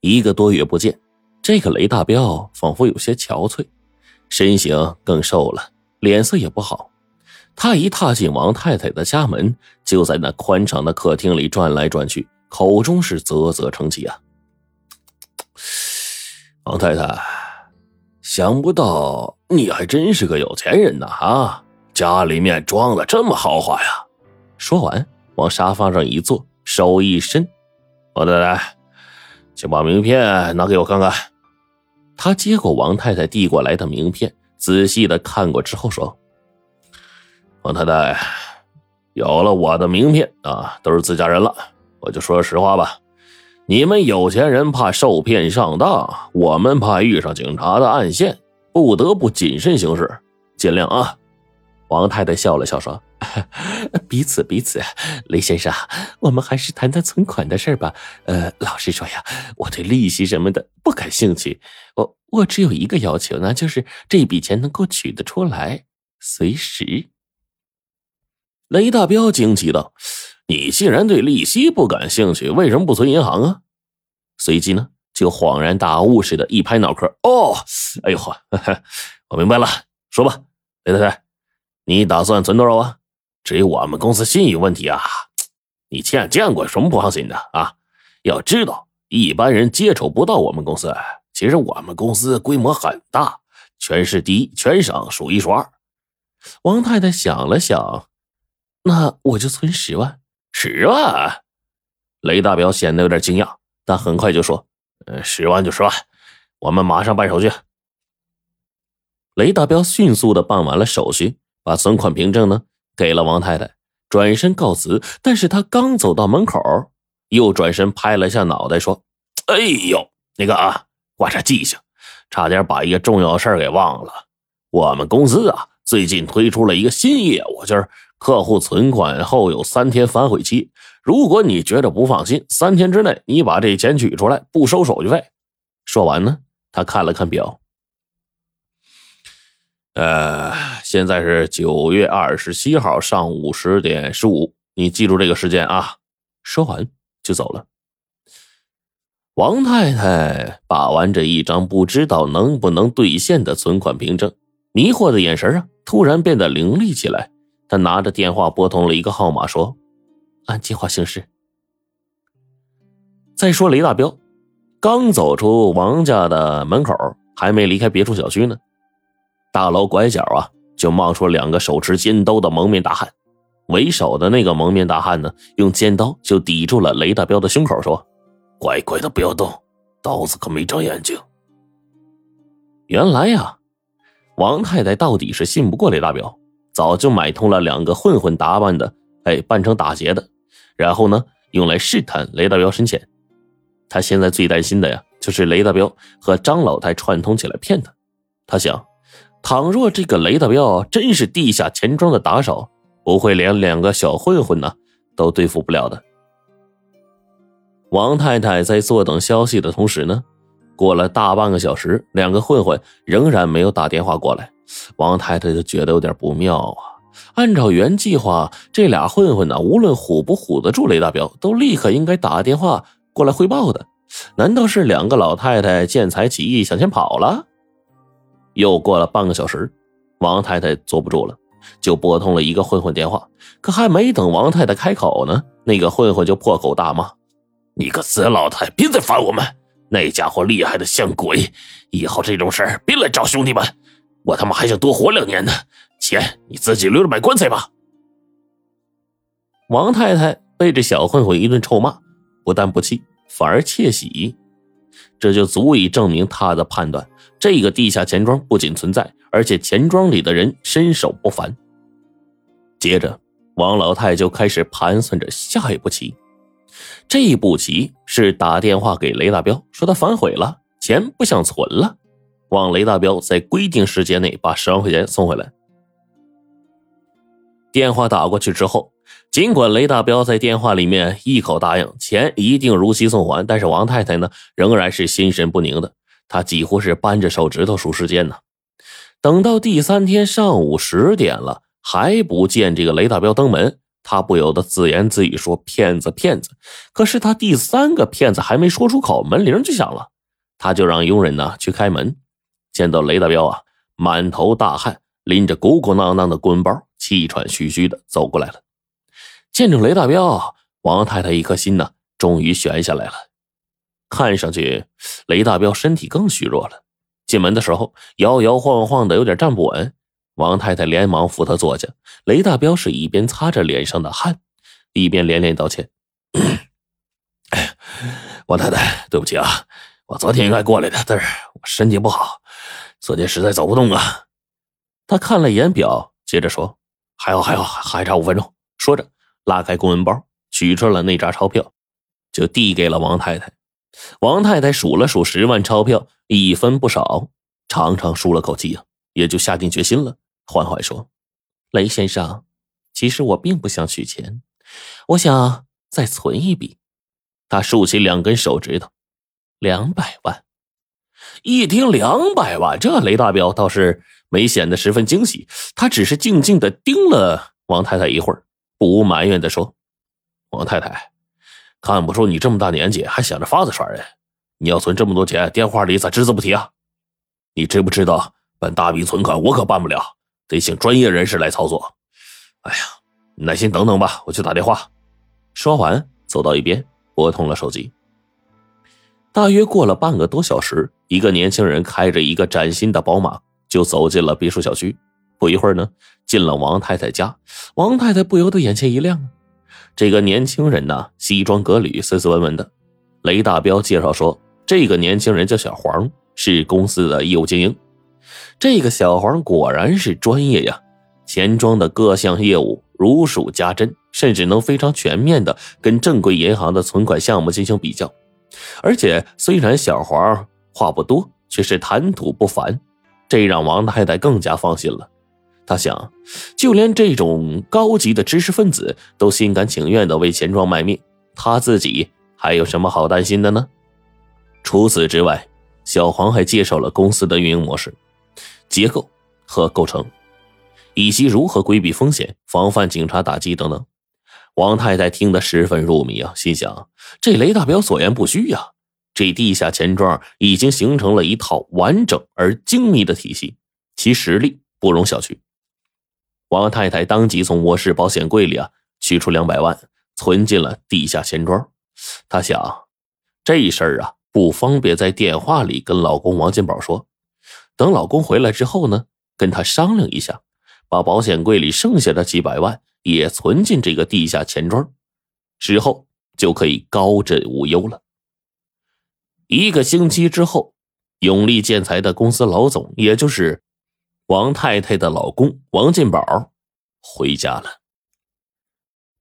一个多月不见，这个雷大彪仿佛有些憔悴，身形更瘦了，脸色也不好。他一踏进王太太的家门，就在那宽敞的客厅里转来转去，口中是啧啧称奇啊。王太太，想不到你还真是个有钱人呐！啊，家里面装的这么豪华呀！说完，往沙发上一坐，手一伸，王太太。请把名片拿给我看看。他接过王太太递过来的名片，仔细的看过之后说：“王太太，有了我的名片啊，都是自家人了。我就说实话吧，你们有钱人怕受骗上当，我们怕遇上警察的暗线，不得不谨慎行事，尽量啊。”王太太笑了笑说。彼此彼此，雷先生，我们还是谈谈存款的事吧。呃，老实说呀，我对利息什么的不感兴趣。我我只有一个要求，那就是这笔钱能够取得出来，随时。雷大彪惊奇道：“你既然对利息不感兴趣，为什么不存银行啊？”随即呢，就恍然大悟似的，一拍脑壳：“哦，哎呦呵，我明白了。说吧，雷太太，你打算存多少啊？”至于我们公司信誉问题啊，你亲眼见过，有什么不放心的啊？要知道，一般人接触不到我们公司。其实我们公司规模很大，全市第一，全省数一数二。王太太想了想，那我就存十万。十万？雷大彪显得有点惊讶，但很快就说：“呃，十万就十万，我们马上办手续。”雷大彪迅速的办完了手续，把存款凭证呢。给了王太太，转身告辞。但是他刚走到门口，又转身拍了下脑袋，说：“哎呦，那个啊，挂点记性，差点把一个重要事儿给忘了。我们公司啊，最近推出了一个新业务，就是客户存款后有三天反悔期。如果你觉得不放心，三天之内你把这钱取出来，不收手续费。”说完呢，他看了看表。呃，现在是九月二十七号上午十点十五，你记住这个时间啊。说完就走了。王太太把玩着一张不知道能不能兑现的存款凭证，迷惑的眼神啊，突然变得凌厉起来。她拿着电话拨通了一个号码，说：“按计划行事。”再说雷大彪，刚走出王家的门口，还没离开别墅小区呢。大楼拐角啊，就冒出两个手持尖刀的蒙面大汉。为首的那个蒙面大汉呢，用尖刀就抵住了雷大彪的胸口，说：“乖乖的不要动，刀子可没长眼睛。”原来呀，王太太到底是信不过雷大彪，早就买通了两个混混打扮的，哎，扮成打劫的，然后呢，用来试探雷大彪深浅。他现在最担心的呀，就是雷大彪和张老太串通起来骗他。他想。倘若这个雷大彪真是地下钱庄的打手，不会连两个小混混呢都对付不了的。王太太在坐等消息的同时呢，过了大半个小时，两个混混仍然没有打电话过来，王太太就觉得有点不妙啊。按照原计划，这俩混混呢，无论唬不唬得住雷大彪，都立刻应该打电话过来汇报的。难道是两个老太太见财起意，想先跑了？又过了半个小时，王太太坐不住了，就拨通了一个混混电话。可还没等王太太开口呢，那个混混就破口大骂：“你个死老太，别再烦我们！那家伙厉害的像鬼，以后这种事儿别来找兄弟们。我他妈还想多活两年呢，钱你自己留着买棺材吧。”王太太被这小混混一顿臭骂，不但不气，反而窃喜，这就足以证明他的判断。这个地下钱庄不仅存在，而且钱庄里的人身手不凡。接着，王老太就开始盘算着下一步棋。这一步棋是打电话给雷大彪，说他反悔了，钱不想存了，望雷大彪在规定时间内把十万块钱送回来。电话打过去之后，尽管雷大彪在电话里面一口答应钱一定如期送还，但是王太太呢，仍然是心神不宁的。她几乎是扳着手指头数时间呢，等到第三天上午十点了，还不见这个雷大彪登门，他不由得自言自语说：“骗子，骗子！”可是他第三个骗子还没说出口，门铃就响了。他就让佣人呢去开门，见到雷大彪啊，满头大汗，拎着鼓鼓囊囊的棍包，气喘吁吁的走过来了。见着雷大彪，王太太一颗心呢，终于悬下来了。看上去雷大彪身体更虚弱了，进门的时候摇摇晃晃的，有点站不稳。王太太连忙扶他坐下，雷大彪是一边擦着脸上的汗，一边连连道歉：“ 王太太，对不起啊，我昨天应该过来的，但是我身体不好，昨天实在走不动啊。”他看了一眼表，接着说：“还有，还有，还差五分钟。”说着，拉开公文包，取出了那扎钞票，就递给了王太太。王太太数了数十万钞票，一分不少，长长舒了口气呀，也就下定决心了。缓缓说：“雷先生，其实我并不想取钱，我想再存一笔。”他竖起两根手指头，两百万。一听两百万，这雷大彪倒是没显得十分惊喜，他只是静静的盯了王太太一会儿，不无埋怨的说：“王太太，看不出你这么大年纪还想着法子耍人。你要存这么多钱，电话里咋只字不提啊？你知不知道办大笔存款我可办不了。”得请专业人士来操作。哎呀，耐心等等吧，我去打电话。说完，走到一边，拨通了手机。大约过了半个多小时，一个年轻人开着一个崭新的宝马就走进了别墅小区。不一会儿呢，进了王太太家。王太太不由得眼前一亮啊！这个年轻人呢，西装革履，斯斯文文的。雷大彪介绍说，这个年轻人叫小黄，是公司的业务精英。这个小黄果然是专业呀，钱庄的各项业务如数家珍，甚至能非常全面的跟正规银行的存款项目进行比较。而且虽然小黄话不多，却是谈吐不凡，这让王太太更加放心了。她想，就连这种高级的知识分子都心甘情愿的为钱庄卖命，她自己还有什么好担心的呢？除此之外，小黄还介绍了公司的运营模式。结构和构成，以及如何规避风险、防范警察打击等等，王太太听得十分入迷啊，心想：这雷大彪所言不虚呀，这地下钱庄已经形成了一套完整而精密的体系，其实力不容小觑。王太太当即从卧室保险柜里啊取出两百万，存进了地下钱庄。她想，这事儿啊不方便在电话里跟老公王金宝说。等老公回来之后呢，跟他商量一下，把保险柜里剩下的几百万也存进这个地下钱庄，之后就可以高枕无忧了。一个星期之后，永利建材的公司老总，也就是王太太的老公王进宝回家了。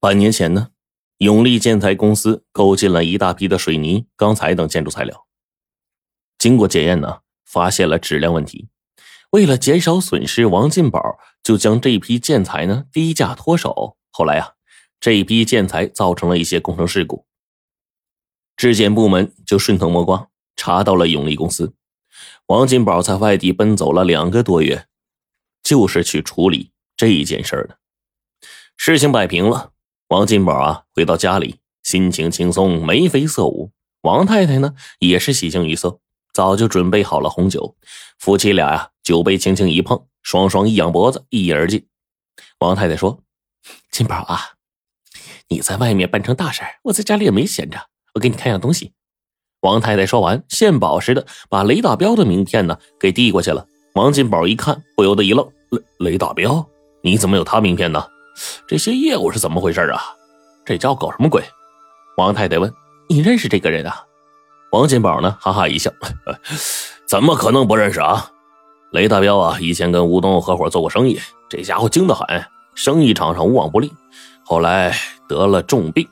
半年前呢，永利建材公司购进了一大批的水泥、钢材等建筑材料，经过检验呢。发现了质量问题，为了减少损失，王进宝就将这批建材呢低价脱手。后来啊，这批建材造成了一些工程事故，质检部门就顺藤摸瓜查到了永利公司。王金宝在外地奔走了两个多月，就是去处理这件事的。事情摆平了，王金宝啊回到家里，心情轻松，眉飞色舞。王太太呢也是喜形于色。早就准备好了红酒，夫妻俩呀，酒杯轻轻一碰，双双一仰脖子，一饮而尽。王太太说：“金宝啊，你在外面办成大事我在家里也没闲着。我给你看样东西。”王太太说完，献宝似的把雷大彪的名片呢给递过去了。王金宝一看，不由得一愣：“雷雷大彪，你怎么有他名片呢？这些业务是怎么回事啊？这家伙搞什么鬼？”王太太问：“你认识这个人啊？”王金宝呢，哈哈一笑，怎么可能不认识啊？雷大彪啊，以前跟吴东合伙做过生意，这家伙精得很，生意场上无往不利。后来得了重病，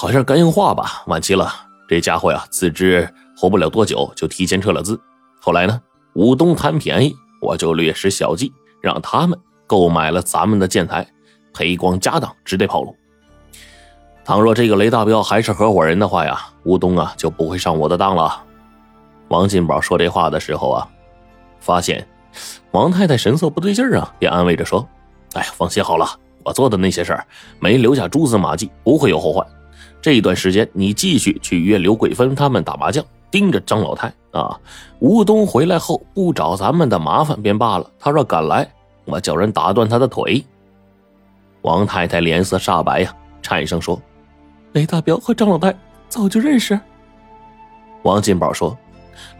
好像肝硬化吧，晚期了。这家伙呀，自知活不了多久，就提前撤了资。后来呢，吴东贪便宜，我就略施小计，让他们购买了咱们的建材，赔光家当，只得跑路。倘若这个雷大彪还是合伙人的话呀，吴东啊就不会上我的当了。王金宝说这话的时候啊，发现王太太神色不对劲啊，便安慰着说：“哎呀，放心好了，我做的那些事儿没留下蛛丝马迹，不会有后患。这一段时间，你继续去约刘桂芬他们打麻将，盯着张老太啊。吴东回来后不找咱们的麻烦便罢了，他若敢来，我叫人打断他的腿。王太太脸色煞白呀，颤声说：“雷大彪和张老太早就认识。”王金宝说：“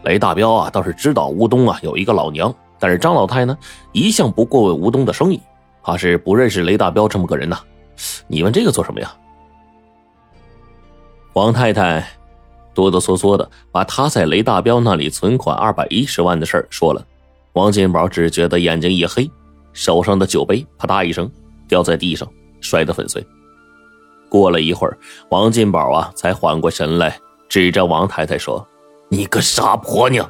雷大彪啊，倒是知道吴东啊有一个老娘，但是张老太呢，一向不过问吴东的生意，怕是不认识雷大彪这么个人呐。你问这个做什么呀？”王太太哆哆嗦嗦的把他在雷大彪那里存款二百一十万的事儿说了。王金宝只觉得眼睛一黑，手上的酒杯啪嗒一声掉在地上，摔得粉碎。过了一会儿，王金宝啊才缓过神来，指着王太太说：“你个傻婆娘，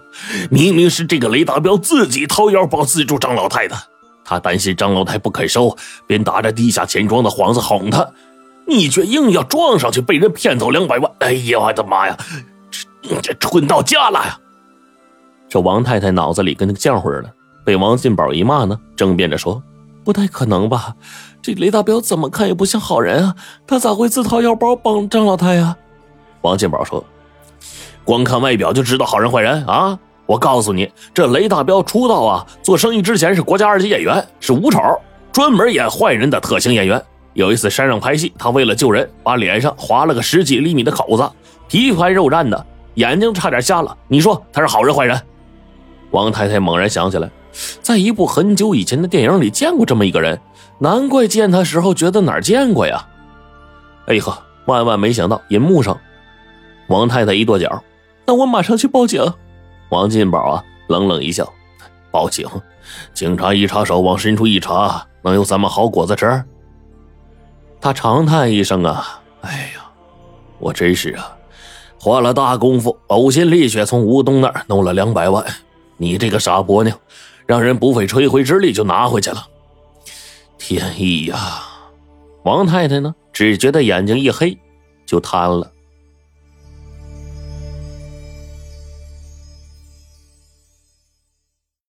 明明是这个雷大彪自己掏腰包资助张老太的，他担心张老太不肯收，便打着地下钱庄的幌子哄她。”你却硬要撞上去，被人骗走两百万！哎呀，我的妈呀，这这蠢到家了呀！这王太太脑子里跟那个浆糊似的，被王金宝一骂呢，争辩着说：“不太可能吧？这雷大彪怎么看也不像好人啊，他咋会自掏腰包帮张老太呀？”王金宝说：“光看外表就知道好人坏人啊！我告诉你，这雷大彪出道啊，做生意之前是国家二级演员，是武丑，专门演坏人的特型演员。”有一次山上拍戏，他为了救人，把脸上划了个十几厘米的口子，皮开肉绽的，眼睛差点瞎了。你说他是好人坏人？王太太猛然想起来，在一部很久以前的电影里见过这么一个人，难怪见他时候觉得哪儿见过呀。哎呵，万万没想到银幕上，王太太一跺脚，那我马上去报警。王金宝啊，冷冷一笑，报警？警察一插手往深处一查，能有咱们好果子吃？他长叹一声啊，哎呀，我真是啊，花了大功夫，呕心沥血从吴东那儿弄了两百万，你这个傻婆娘，让人不费吹灰之力就拿回去了。天意呀！王太太呢，只觉得眼睛一黑，就瘫了。